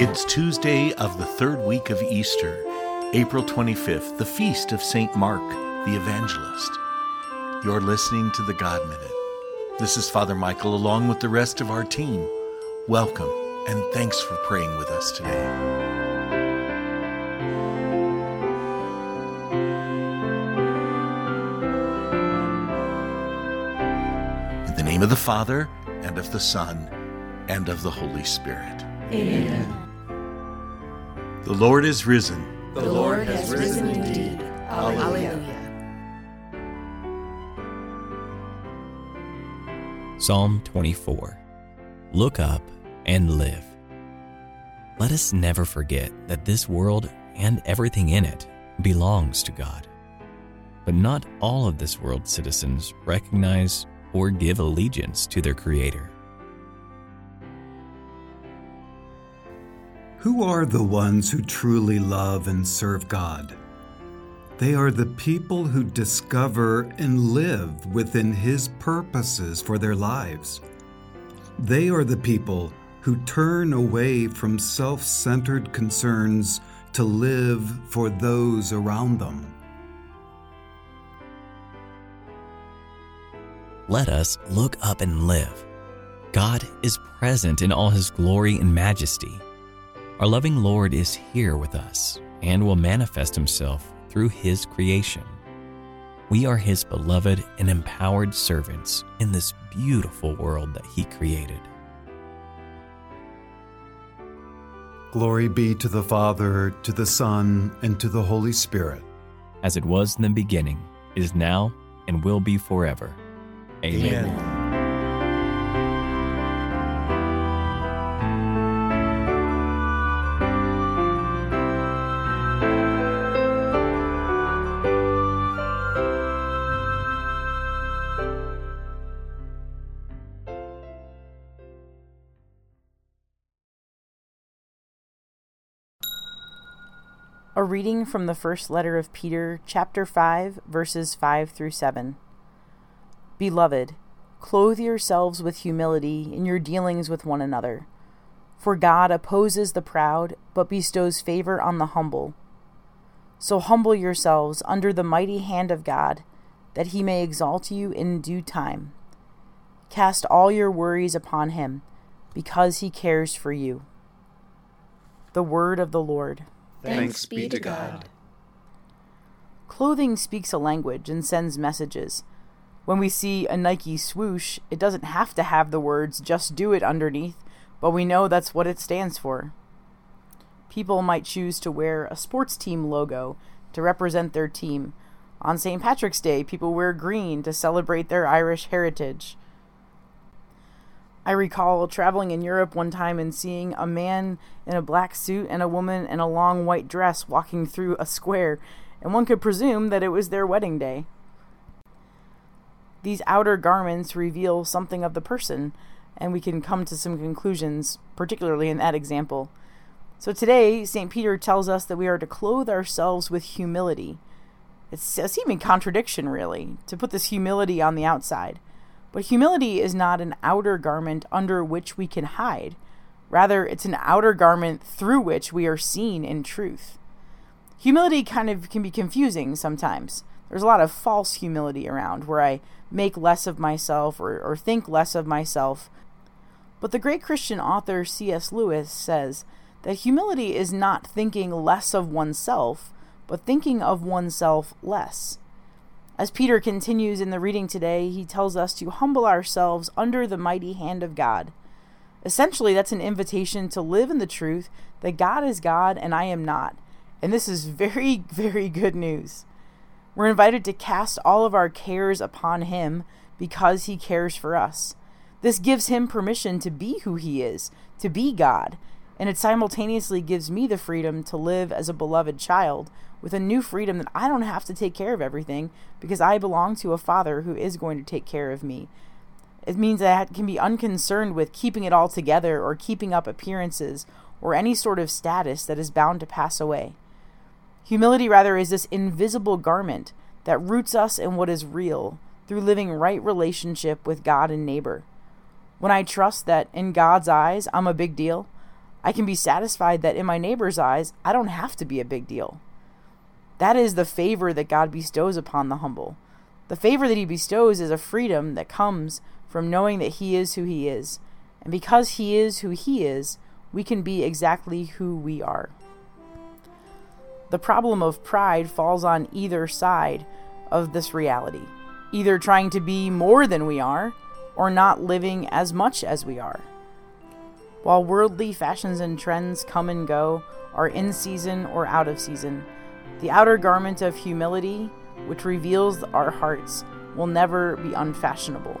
It's Tuesday of the third week of Easter, April 25th, the feast of St. Mark the Evangelist. You're listening to the God Minute. This is Father Michael along with the rest of our team. Welcome and thanks for praying with us today. Of the Father, and of the Son, and of the Holy Spirit. Amen. The Lord is risen. The Lord has risen indeed. Alleluia. Psalm 24 Look up and live. Let us never forget that this world and everything in it belongs to God. But not all of this world's citizens recognize or give allegiance to their Creator. Who are the ones who truly love and serve God? They are the people who discover and live within His purposes for their lives. They are the people who turn away from self centered concerns to live for those around them. Let us look up and live. God is present in all His glory and majesty. Our loving Lord is here with us and will manifest Himself through His creation. We are His beloved and empowered servants in this beautiful world that He created. Glory be to the Father, to the Son, and to the Holy Spirit. As it was in the beginning, is now, and will be forever. Amen. Amen. A reading from the first letter of Peter, chapter 5, verses 5 through 7. Beloved, clothe yourselves with humility in your dealings with one another. For God opposes the proud, but bestows favor on the humble. So humble yourselves under the mighty hand of God, that he may exalt you in due time. Cast all your worries upon him, because he cares for you. The word of the Lord. Thanks be to God. Clothing speaks a language and sends messages. When we see a Nike swoosh, it doesn't have to have the words just do it underneath, but we know that's what it stands for. People might choose to wear a sports team logo to represent their team. On St. Patrick's Day, people wear green to celebrate their Irish heritage. I recall traveling in Europe one time and seeing a man in a black suit and a woman in a long white dress walking through a square, and one could presume that it was their wedding day. These outer garments reveal something of the person, and we can come to some conclusions, particularly in that example. So today, St. Peter tells us that we are to clothe ourselves with humility. It's a seeming contradiction, really, to put this humility on the outside. But humility is not an outer garment under which we can hide. Rather, it's an outer garment through which we are seen in truth. Humility kind of can be confusing sometimes. There's a lot of false humility around where I make less of myself or, or think less of myself. But the great Christian author C.S. Lewis says that humility is not thinking less of oneself, but thinking of oneself less. As Peter continues in the reading today, he tells us to humble ourselves under the mighty hand of God. Essentially, that's an invitation to live in the truth that God is God and I am not. And this is very, very good news. We're invited to cast all of our cares upon Him because He cares for us. This gives Him permission to be who He is, to be God, and it simultaneously gives me the freedom to live as a beloved child with a new freedom that I don't have to take care of everything because I belong to a Father who is going to take care of me. It means that I can be unconcerned with keeping it all together or keeping up appearances or any sort of status that is bound to pass away. Humility, rather, is this invisible garment that roots us in what is real through living right relationship with God and neighbor. When I trust that in God's eyes I'm a big deal, I can be satisfied that in my neighbor's eyes I don't have to be a big deal. That is the favor that God bestows upon the humble. The favor that He bestows is a freedom that comes from knowing that He is who He is. And because He is who He is, we can be exactly who we are. The problem of pride falls on either side of this reality, either trying to be more than we are or not living as much as we are. While worldly fashions and trends come and go, are in season or out of season, the outer garment of humility, which reveals our hearts, will never be unfashionable.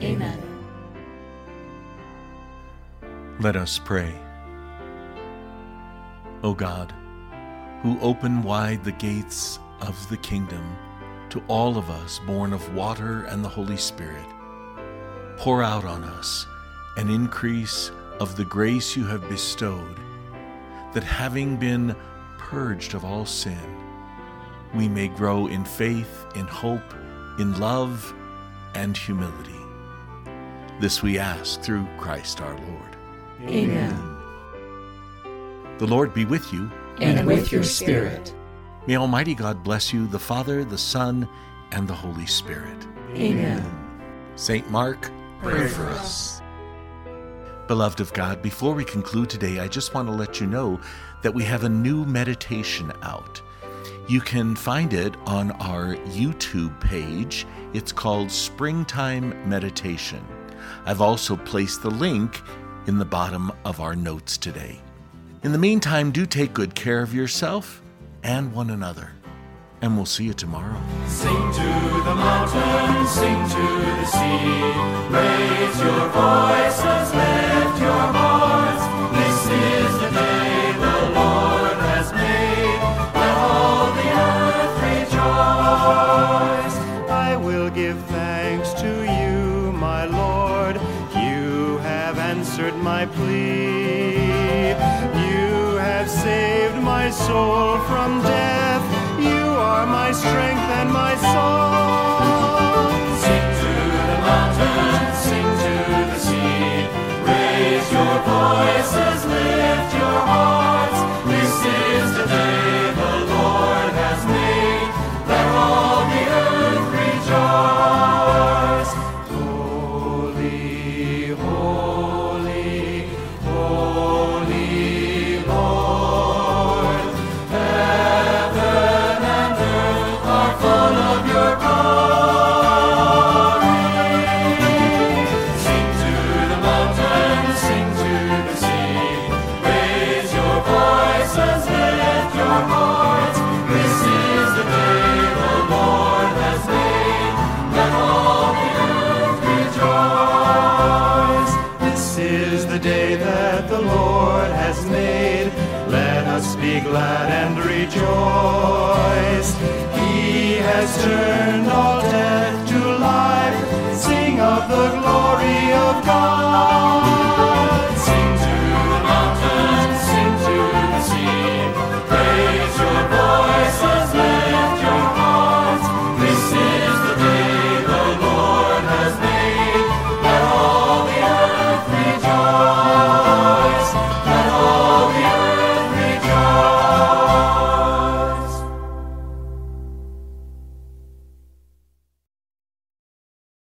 Amen. Let us pray. O God, who open wide the gates of the kingdom to all of us born of water and the Holy Spirit, pour out on us an increase of the grace you have bestowed, that having been purged of all sin, we may grow in faith, in hope, in love, and humility. This we ask through Christ our Lord. Amen. The Lord be with you. And with your spirit. May Almighty God bless you, the Father, the Son, and the Holy Spirit. Amen. St. Mark, Pray for us. Beloved of God, before we conclude today, I just want to let you know that we have a new meditation out. You can find it on our YouTube page. It's called Springtime Meditation. I've also placed the link in the bottom of our notes today. In the meantime, do take good care of yourself and one another. And we'll see you tomorrow. Sing to the mountains, sing to the sea. Raise your voices, lift your hearts. And my song. Sing to the mountains, sing to the sea. Raise your voices, Be glad and rejoice. He has turned all death to life. Sing of the glory of God.